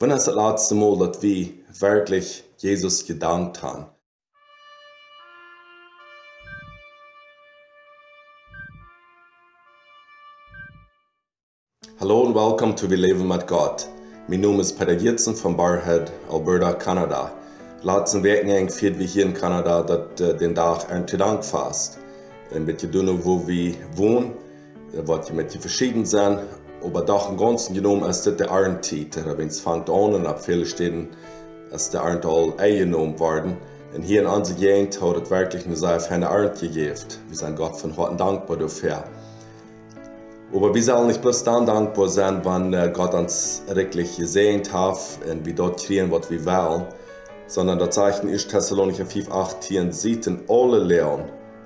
Wann ist das letzte Mal, dass wir wirklich Jesus gedankt haben? Hallo und willkommen zu Wir leben mit Gott. Mein Name ist Peter Giertzen von Barhead, Alberta, Kanada. Letzten Wochenende feiern wir hier in Kanada dat, uh, den Tag Erntedank fast. Ein bisschen doen wo wir wohnen, je met je verschieden zijn, aber doch im Ganzen genommen ist das der Arntit. Wenn es fängt an und ab viele Städten ist der Arnt all eingenommen worden. Und hier in unserer Gegend hat es wirklich eine sehr feine Arnt gegeben. Wir sind Gott von heute dankbar dafür. Aber wir sollen nicht bloß dann dankbar sein, wenn äh, Gott uns wirklich gesehen hat und wir dort kriegen, was wir wollen, sondern das Zeichen ist Thessalonicher 5, 18, sieht in alle Lehren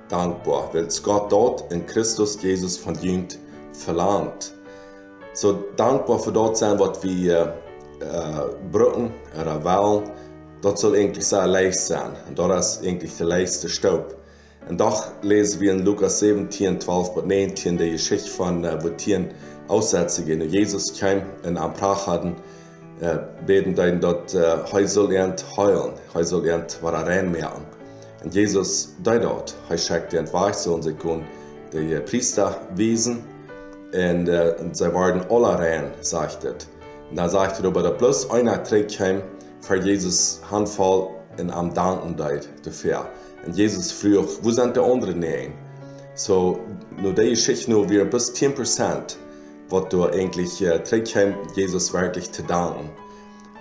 dankbar, weil es Gott dort in Christus Jesus von Jüngd verlangt. So dankbar für dort sein, was wir äh, brücken oder wollen, das soll eigentlich sehr leicht sein. Und das ist eigentlich der leichte Staub. Und doch lesen wir in Lukas 17, 12 bis 19 die Geschichte von, äh, wo Tieren Aussätze gehen. Und Jesus kam in am Prach hatten, äh, beten dann dort, äh, er soll lernt heulen, er soll lernt, was er reinmerken. Und Jesus da dort, er schickt den und sie können die Priester wiesen äh, und sie waren alle rein, sagt er. Und dann sagt er, aber da bloß einer trägt heim für Jesus Handvoll und am Danken dafür. Und Jesus fragt, wo sind die anderen nicht? So, nur die Geschichte nur wir bis 10%, was du eigentlich äh, trägt heim, Jesus wirklich zu danken.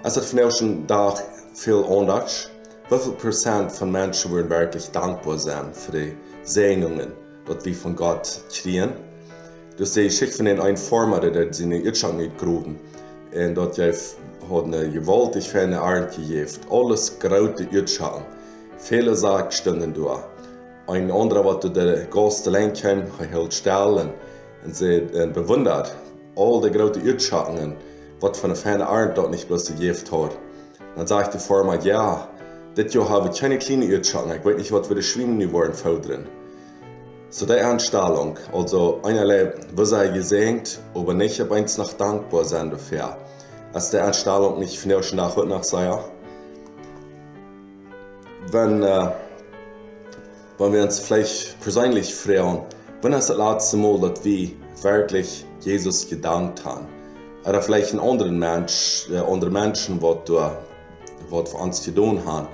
Es hat von schon da viel anders. Wie viel Prozent von Menschen würden wirklich dankbar sein für die Segnungen, die wir von Gott kriegen? Dus die Geschichte von den einen Former, der sie jetzt schon nicht gruben. Und dort hat eine gewaltig feine Arm gegeben. Alles graute Utschauen. Viele Sachen standen da. Ein anderer, was der Gast er hält still und sie bewundert all die großen Utschauen, was von einer feinen Arm dort nicht bloß gegeben hat. Dann sagt die Former, ja, das Jahr habe ich keine kleine Utschauen, ich weiß nicht, was wir Schwimmen wollen fördern. So die Anstellung, also einerlei sei gesenkt, aber nicht aber eins nach dankbar sein dafür. Als die Anstellung nicht schon nach heute nach sei. Wenn, äh, wenn wir uns vielleicht persönlich fragen, wann ist das letzte Mal, dass wir wirklich Jesus gedankt haben? Oder vielleicht einen anderen Mensch, äh, andere Menschen, die was für uns zu tun haben,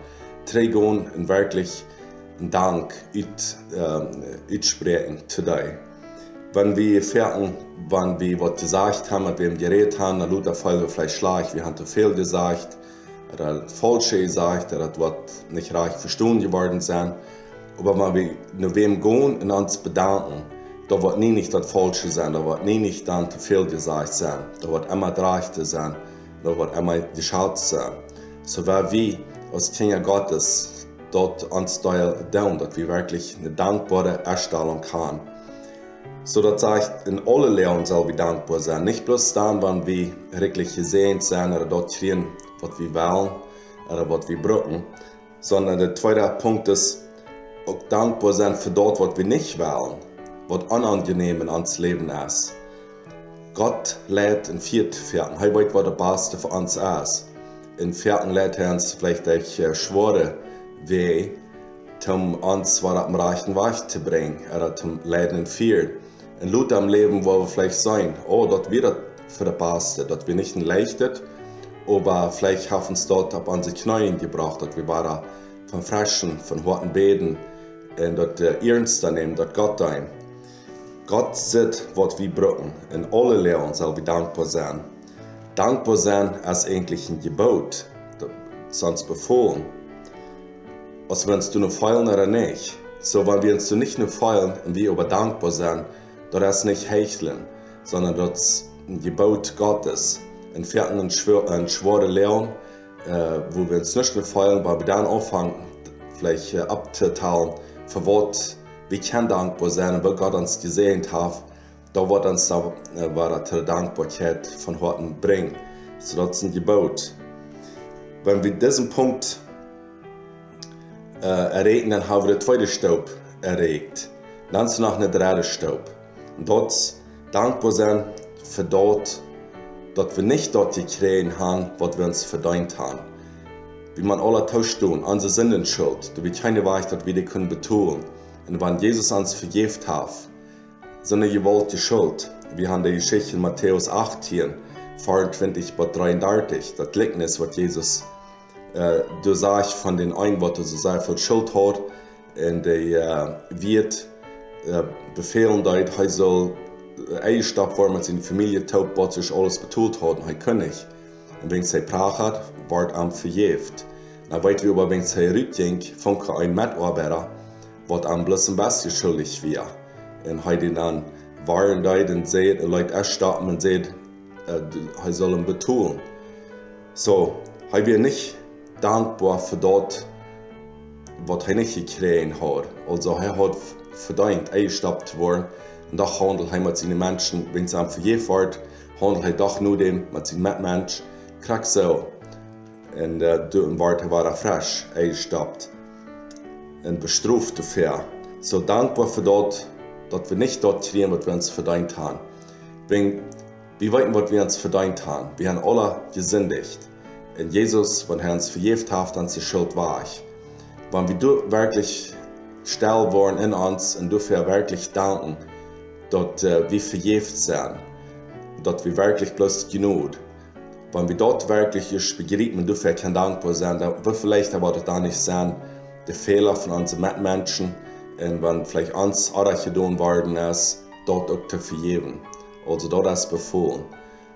trägen und wirklich Dank ut, um, utspreken till dig. Wenn wir fertig, wenn wir was gesagt haben, mit wem geredet haben, dann tut der Fall vielleicht schlecht, wir haben zu viel gesagt, oder falsch gesagt, oder was nicht recht verstanden geworden sind. Aber wenn wir nur wem gehen und uns bedanken, da wird nie nicht das Falsche sein, da wird nie nicht dann zu viel gesagt sein, da wird immer das Rechte sein, da wird immer geschaut sein. So weil wir als Kinder Gottes dort ansteuern down, dass wir wirklich eine dankbare Erstellung haben. So dass ich in alle Lehren soll wir dankbar sein. Nicht bloß dann, wenn wir wirklich gesehen sind oder dort kriegen, was wir wollen oder was wir brauchen, sondern der zweite Punkt ist, auch dankbar sein für dort, was wir nicht wollen, was unangenehm uns Leben ist. Gott lädt in viert Vierten. Er weiß, was der Beste für uns ist. In Vierten lädt er uns vielleicht durch äh, Schwore, um uns was am rechten Weg zu bringen, oder zum und viel. Und Lut am Leben, wo wir vielleicht sein, oh, dort für das Beste, dort wir nicht leichtet, aber vielleicht haben es dort auf unsere Knien gebracht, dort wir waren von Frischen, von harten Beten, und dort äh, ernst nehmen, dort Gott ein. Gott sieht, was wir brauchen, in alle Lehren soll wir dankbar sein. Dankbar sein ist eigentlich ein Gebot, sonst befohlen als wenn du nur feilen oder nicht. So, wenn wir uns nicht nur feilen und wir aber dankbar sind, das ist nicht hecheln, sondern das Gebot Gottes. In vierten ein schwere Lehren, äh, wo wir uns nicht nur feilen, weil wir dann anfangen, vielleicht äh, abzuteilen, für was wir können dankbar sein und was Gott uns gesehen hat, da wird uns da, äh, war die Dankbarkeit von heute bringen. So, das ist ein Gebot. Wenn wir diesen Punkt äh, erregen, dann haben wir den zweiten Staub erregt. Dann ist noch ein dritter Staub. Und dort dankbar sein für dort, dass wir nicht dort gekriegt haben, was wir uns verdient haben. Wie man alle tauscht tun, unsere Sünden schuld, da wird keine Weich, dass wir die können betonen. Und wenn Jesus uns vergift hat, so eine gewollte Schuld, wir haben die Geschichte in Matthäus 18, 24 bis 33, das Gleichnis, was Jesus äh, du sagst von den sehr viel Schuld hat, und der äh, wird äh, befehlen, dass er soll Eigenschap war met zijn familie taub wat zich alles betoeld hadden, hij kon niet. En wenn hij praat had, werd hem verjeefd. Na weet we aber, wenn hij rückging, fand er ein Mitarbeiter, wat am bloß ein bisschen schuldig war. Und hij den dann waren da und seht, und Leute erstatten und seht, er soll ihn betonen. So, hij wir nicht dankbar für dort, was er nicht gekriegt hat. Also, er hat verdient, eingestappt zu worden. En dat handelt hij met zijn mensen, wenn ze hem vergeeft handelt hij doch nur dem met zijn medmens, krijgt zo. En uh, toen werd hij weer fresh, eingestappt. En bestraft dafür. So dankbar für dort, dass wir nicht dort kriegen, was wir uns verdient haben. Wenn, wissen, was wir uns verdient haben. Wir haben alle gesündigt. Und Jesus, wenn er uns vergift hat, dann ist die Schuld wahr. Wenn wir wirklich still waren in uns und dafür wirklich danken, dass äh, wir verjeft sind, dass wir wirklich bloß genug. Wenn wir dort wirklich ist begreifen und dafür kann dankbar sein, dann wird vielleicht aber das nicht sein, der Fehler von unseren Mitmenschen und wenn vielleicht uns auch getan worden ist, dort auch zu vergeben. Also dort ist befohlen.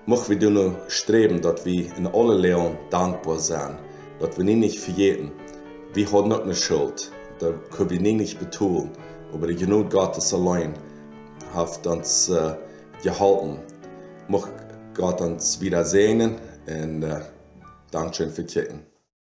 Möchten wir nur streben, dass wir in allen Lehren dankbar sind, dass wir nicht vergeben. Wir haben nicht eine Schuld, da können wir nicht betonen, aber die Genug Gottes allein hat uns äh, gehalten. Mag Gott uns wieder segnen und äh, Dankeschön für Kirchen.